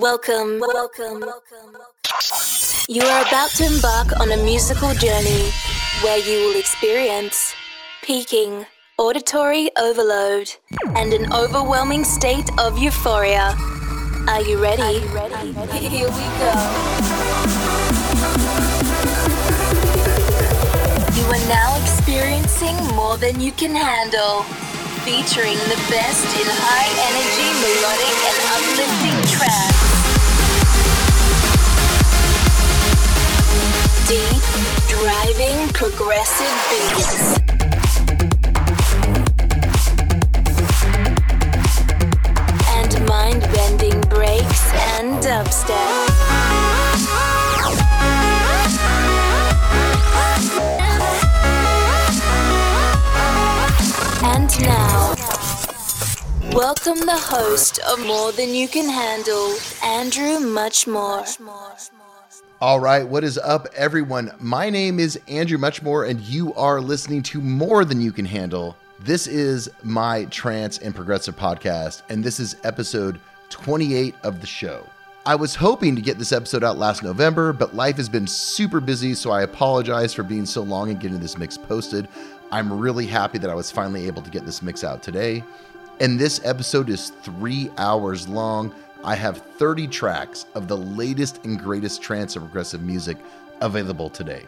Welcome, welcome, welcome. You are about to embark on a musical journey where you will experience peaking, auditory overload, and an overwhelming state of euphoria. Are you ready? Are you ready? Here we go. You are now experiencing more than you can handle featuring the best in high energy, melodic, and uplifting tracks. Deep, driving, progressive beats. And mind bending breaks and dubstep. And now, welcome the host of More Than You Can Handle, Andrew Muchmore. All right, what is up, everyone? My name is Andrew Muchmore, and you are listening to More Than You Can Handle. This is my trance and progressive podcast, and this is episode 28 of the show. I was hoping to get this episode out last November, but life has been super busy, so I apologize for being so long and getting this mix posted. I'm really happy that I was finally able to get this mix out today. And this episode is three hours long. I have 30 tracks of the latest and greatest trance and progressive music available today.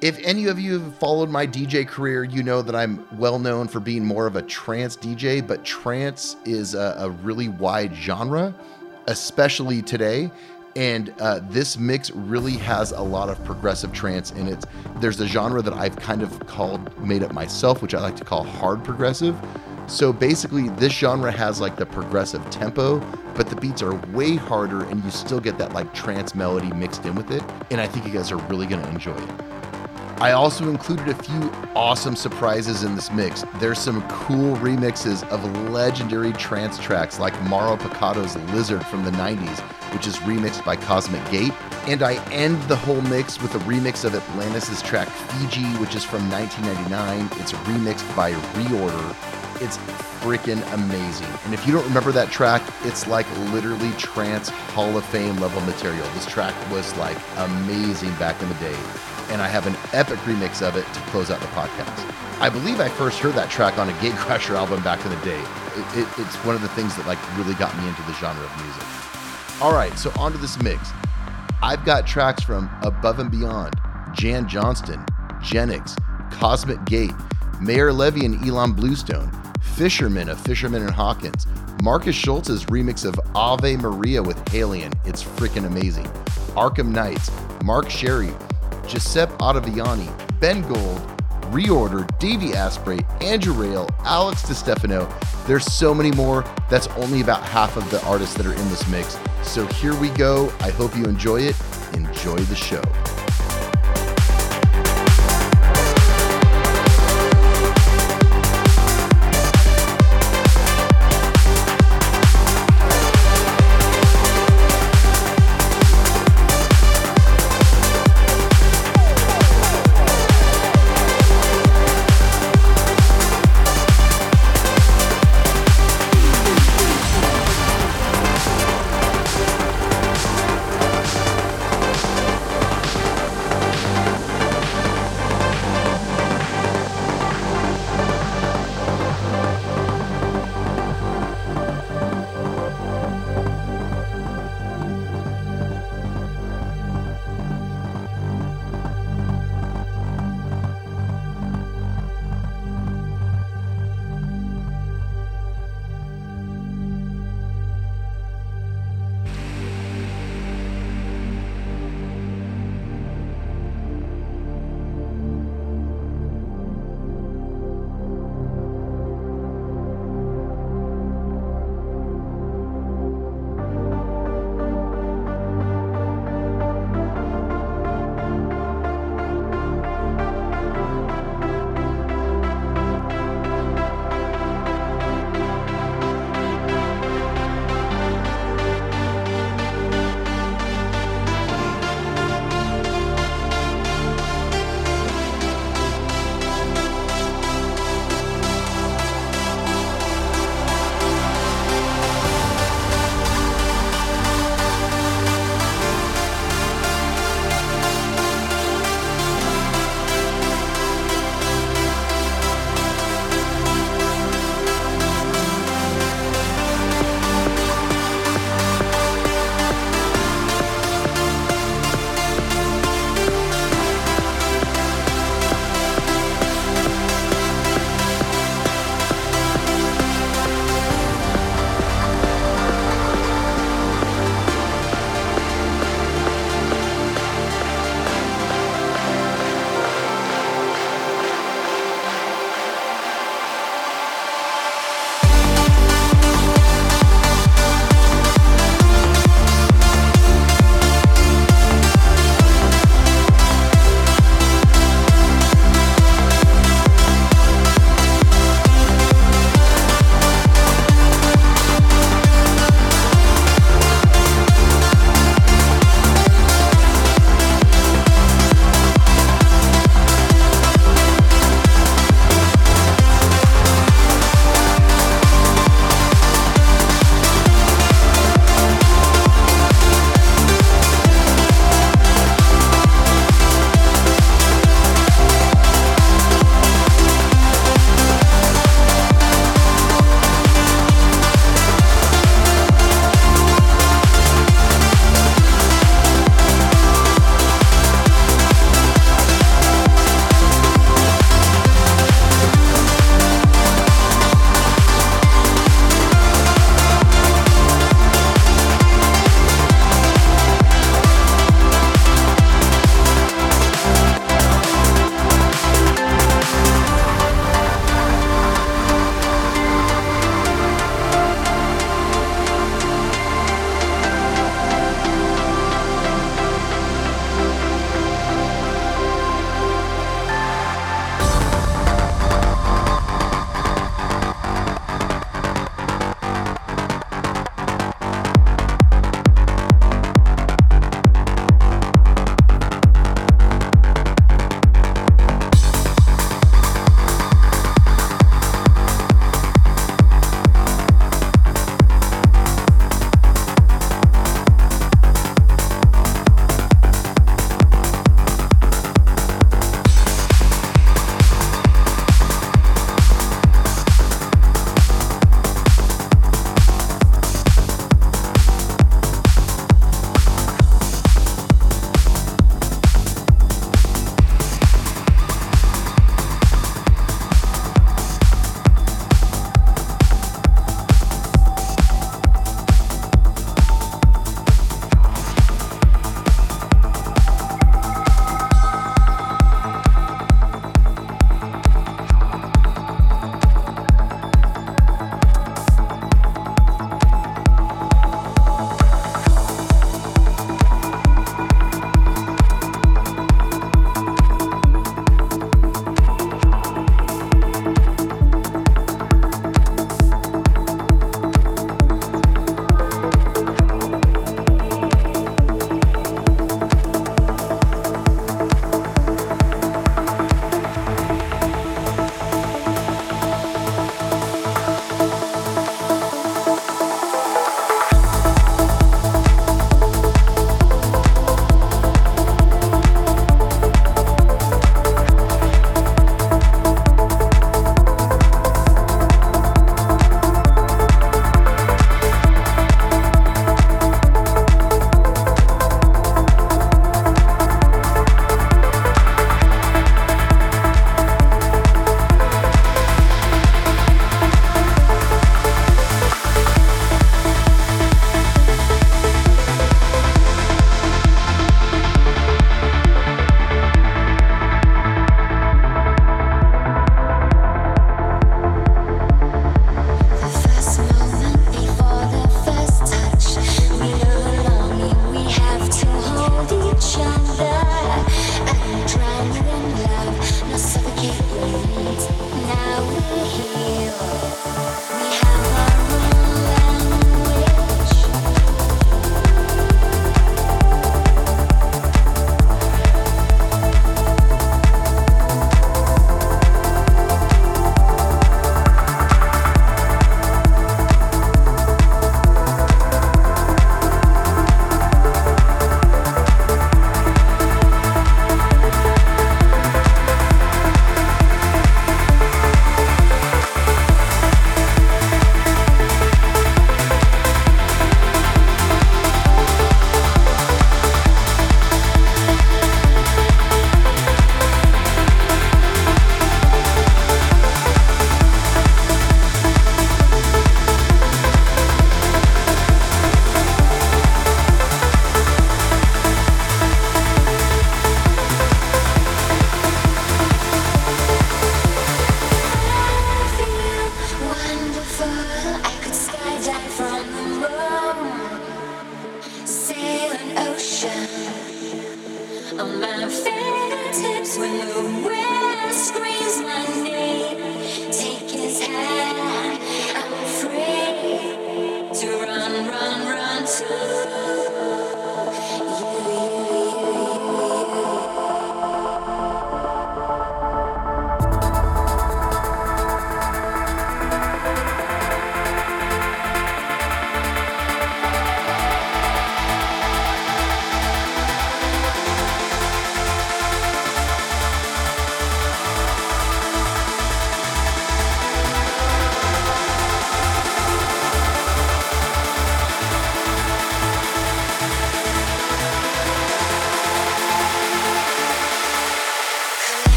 If any of you have followed my DJ career, you know that I'm well known for being more of a trance DJ, but trance is a, a really wide genre, especially today. And uh, this mix really has a lot of progressive trance in it. There's a genre that I've kind of called, made up myself, which I like to call hard progressive. So basically, this genre has like the progressive tempo, but the beats are way harder, and you still get that like trance melody mixed in with it. And I think you guys are really gonna enjoy it. I also included a few awesome surprises in this mix. There's some cool remixes of legendary trance tracks like Mauro Picotto's Lizard from the 90s, which is remixed by Cosmic Gate. And I end the whole mix with a remix of Atlantis' track Fiji, which is from 1999. It's remixed by Reorder. It's freaking amazing. And if you don't remember that track, it's like literally trance Hall of Fame level material. This track was like amazing back in the day. And I have an epic remix of it to close out the podcast. I believe I first heard that track on a Gatecrasher album back in the day. It, it, it's one of the things that like really got me into the genre of music. All right, so onto this mix. I've got tracks from Above and Beyond, Jan Johnston, Genix, Cosmic Gate, Maor Levi and Ilan Bluestone, Fisherman of Fisherman and Hawkins, Markus Schulz's remix of Ave Maria with HALIENE. It's freaking amazing. Arkham Knights, Mark Sherry, Giuseppe Ottaviani, Ben Gold, Reorder, Davey Asprey, Andrew Rayel, Alex Di Stefano. There's so many more. That's only about half of the artists that are in this mix. So here we go. I hope you enjoy it. Enjoy the show.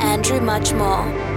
Andrew Muchmore.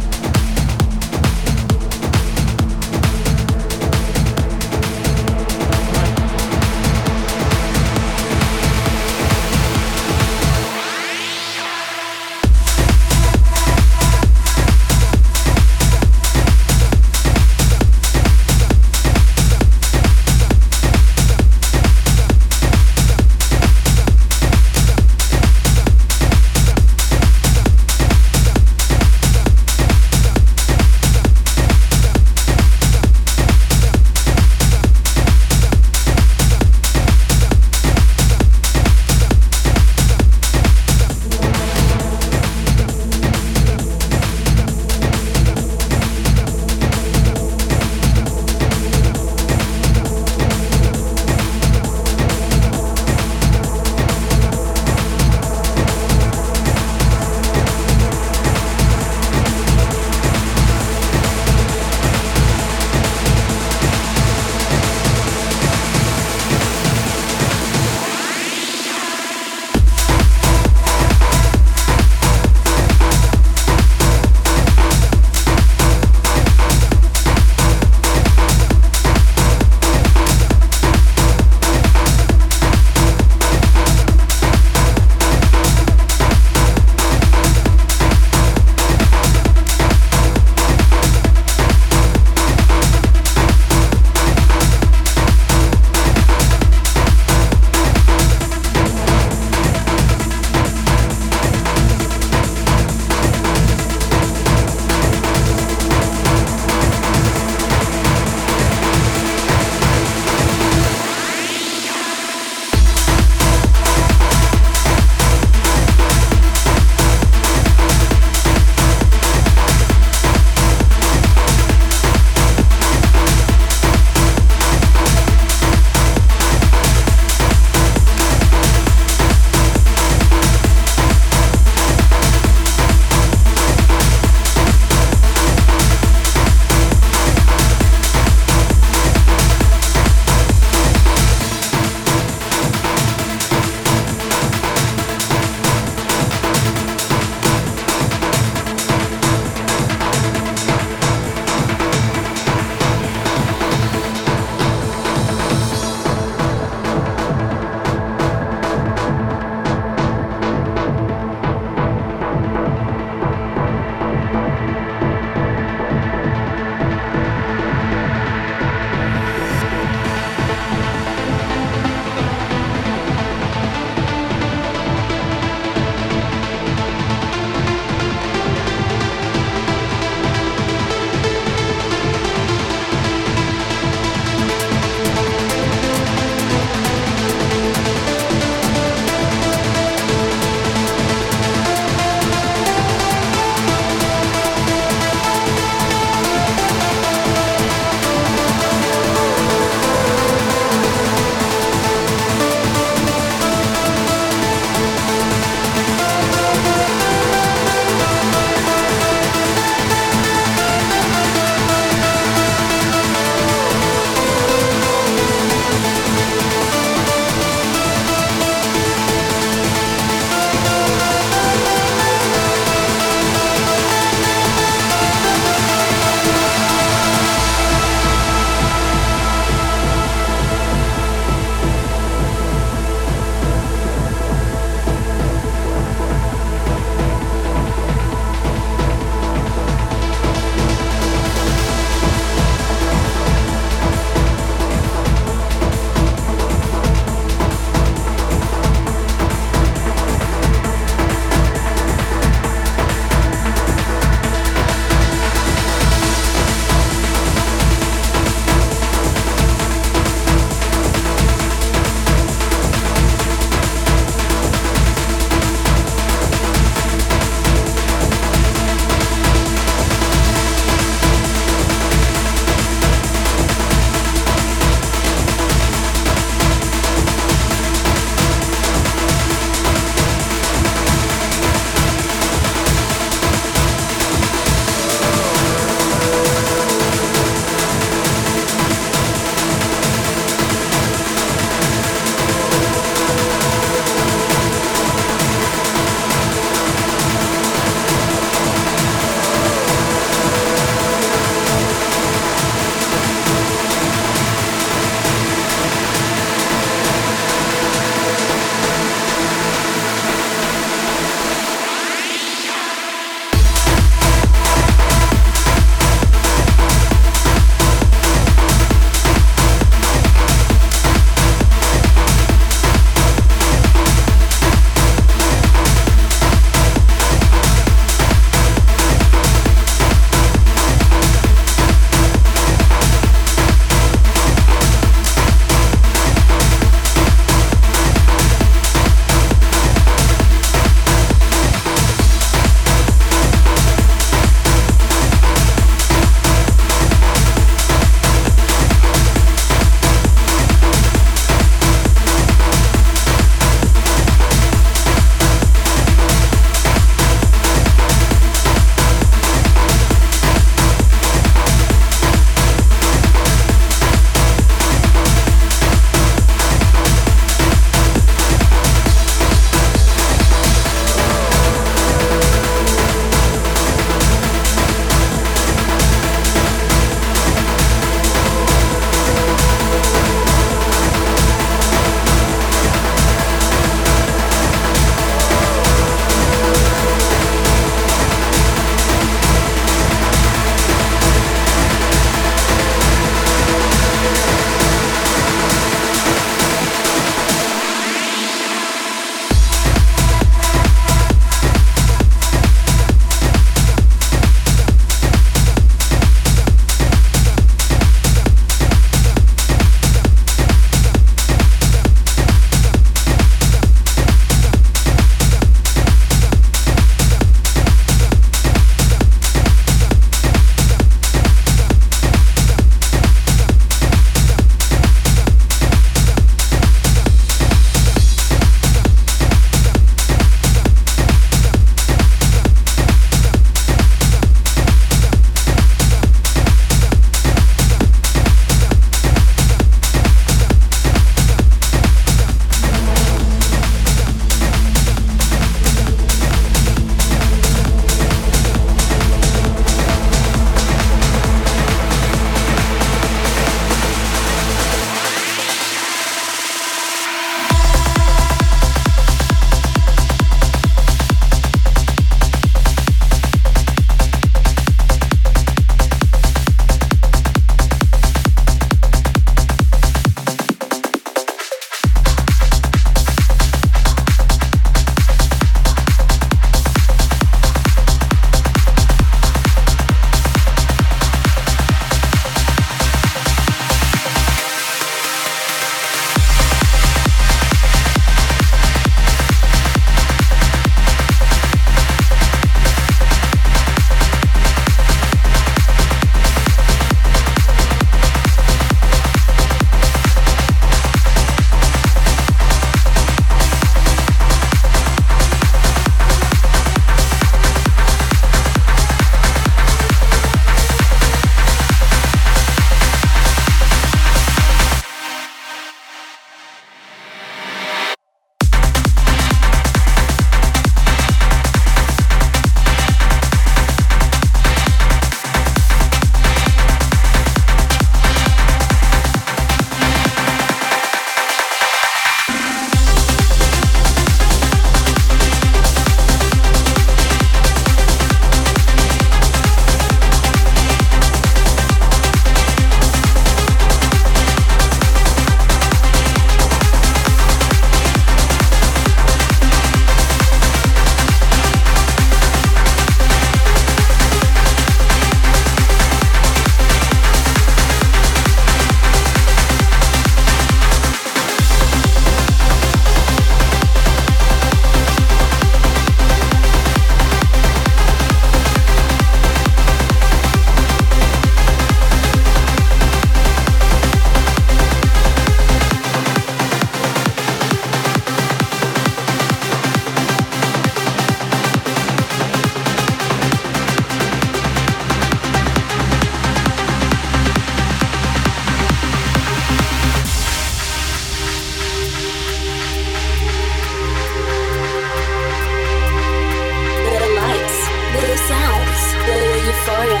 Euphoria.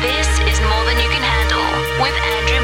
This is More Than You Can Handle with Andrew.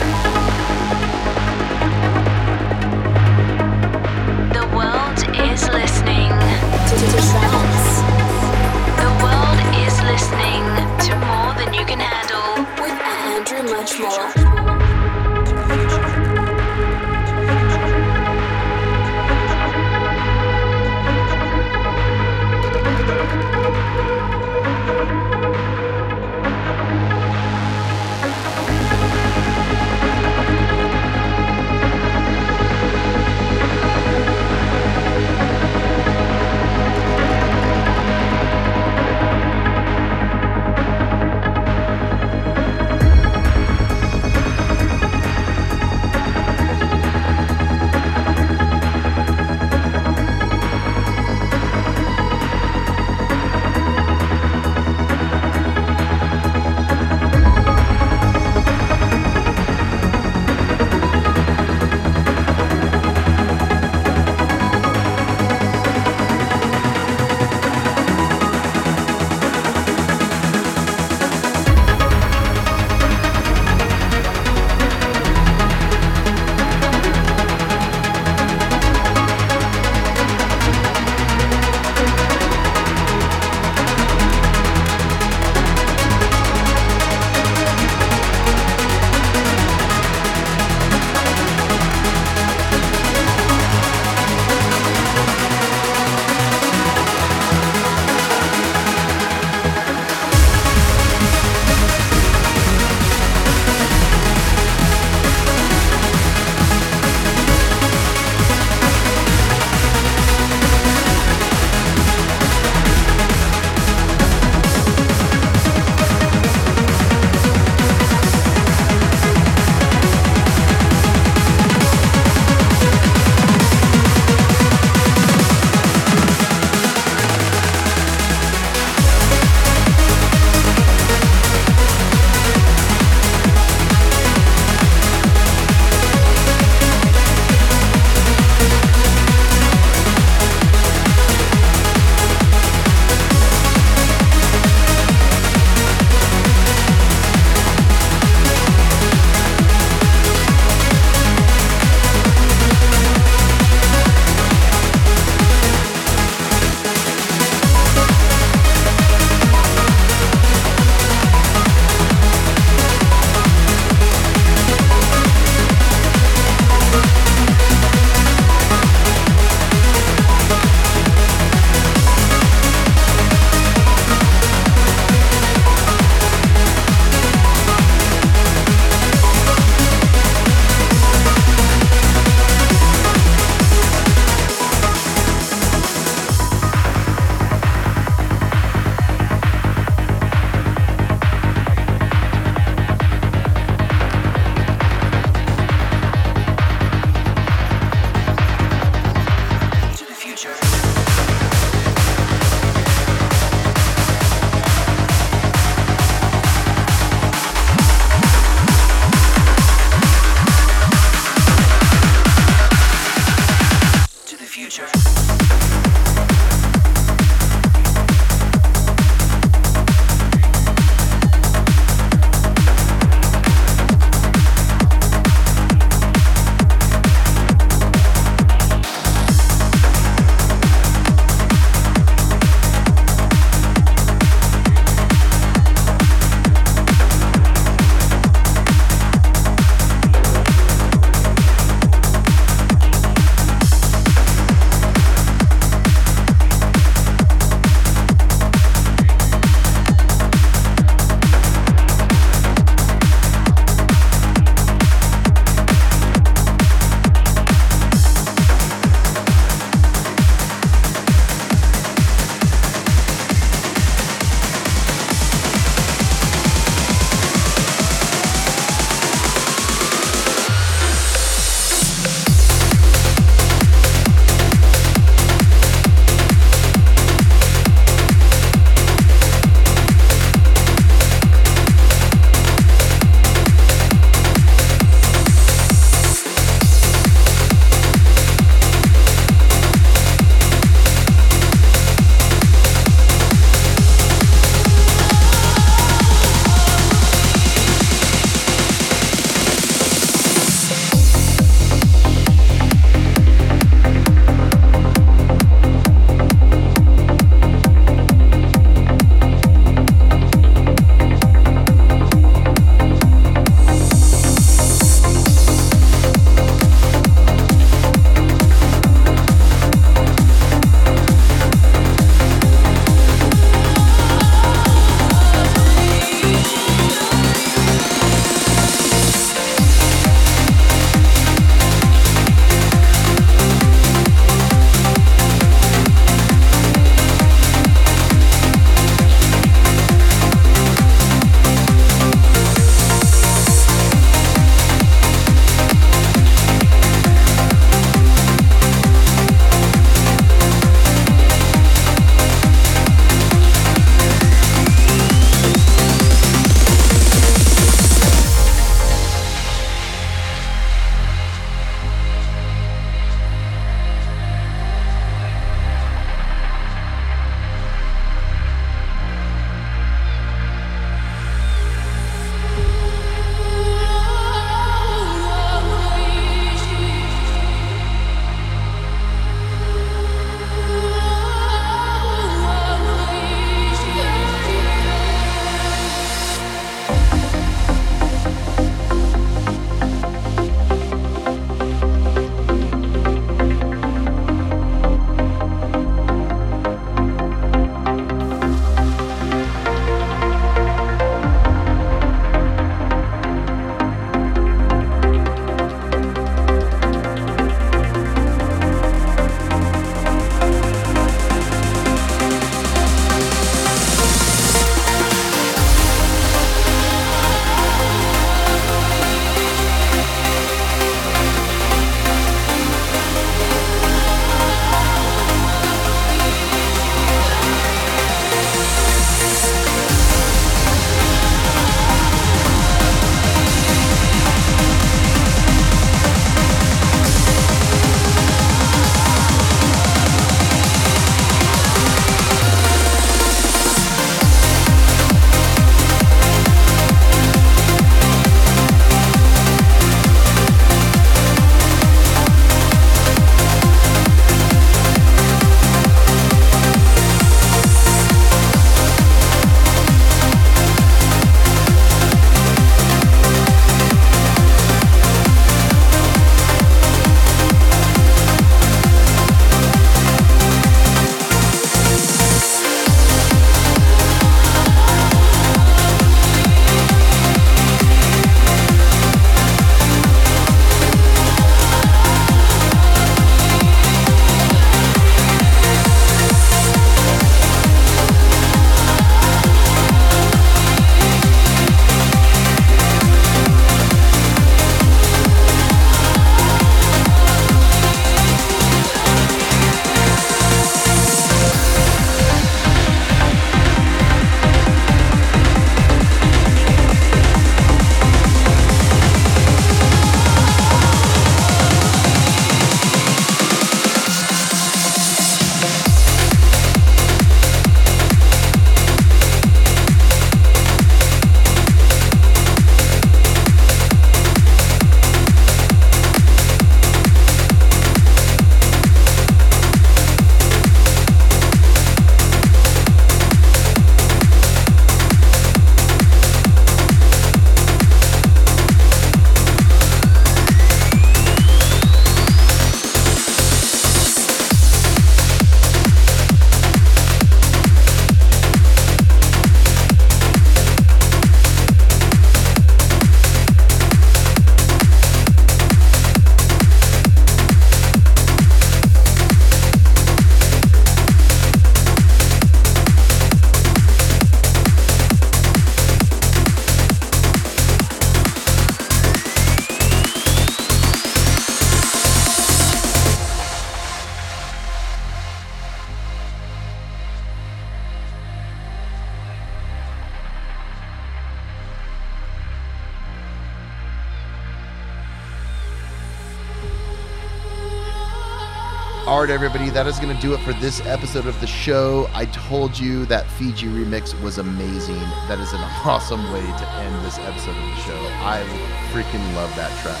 Right, everybody, that is going to do it for this episode of the show. I told you that Fiji remix was amazing. That is an awesome way to end this episode of the show. I freaking love that track.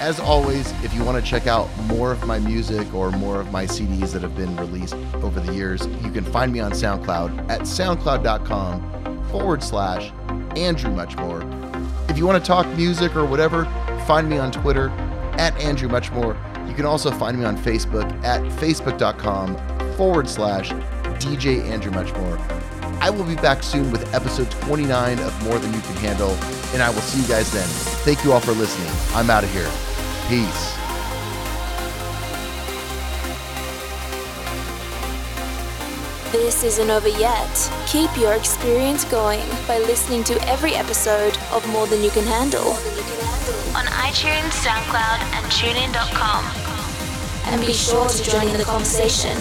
As always, if you want to check out more of my music or more of my CDs that have been released over the years, you can find me on SoundCloud at soundcloud.com forward slash Andrew Muchmore. If you want to talk music or whatever, find me on Twitter at Andrew Muchmore. You can also find me on Facebook at facebook.com forward slash DJ Andrew Muchmore. I will be back soon with episode 29 of More Than You Can Handle, and I will see you guys then. Thank you all for listening. I'm out of here. Peace. This isn't over yet. Keep your experience going by listening to every episode of More Than You Can Handle on iTunes, SoundCloud, and TuneIn.com. And be sure to join in the conversation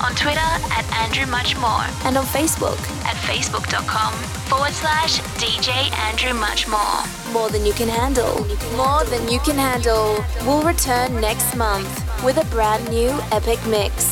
on Twitter at Andrew Muchmore and on Facebook at facebook.com forward slash DJ Andrew Muchmore. More than you can handle. More than you can handle. We'll return next month with a brand new epic mix.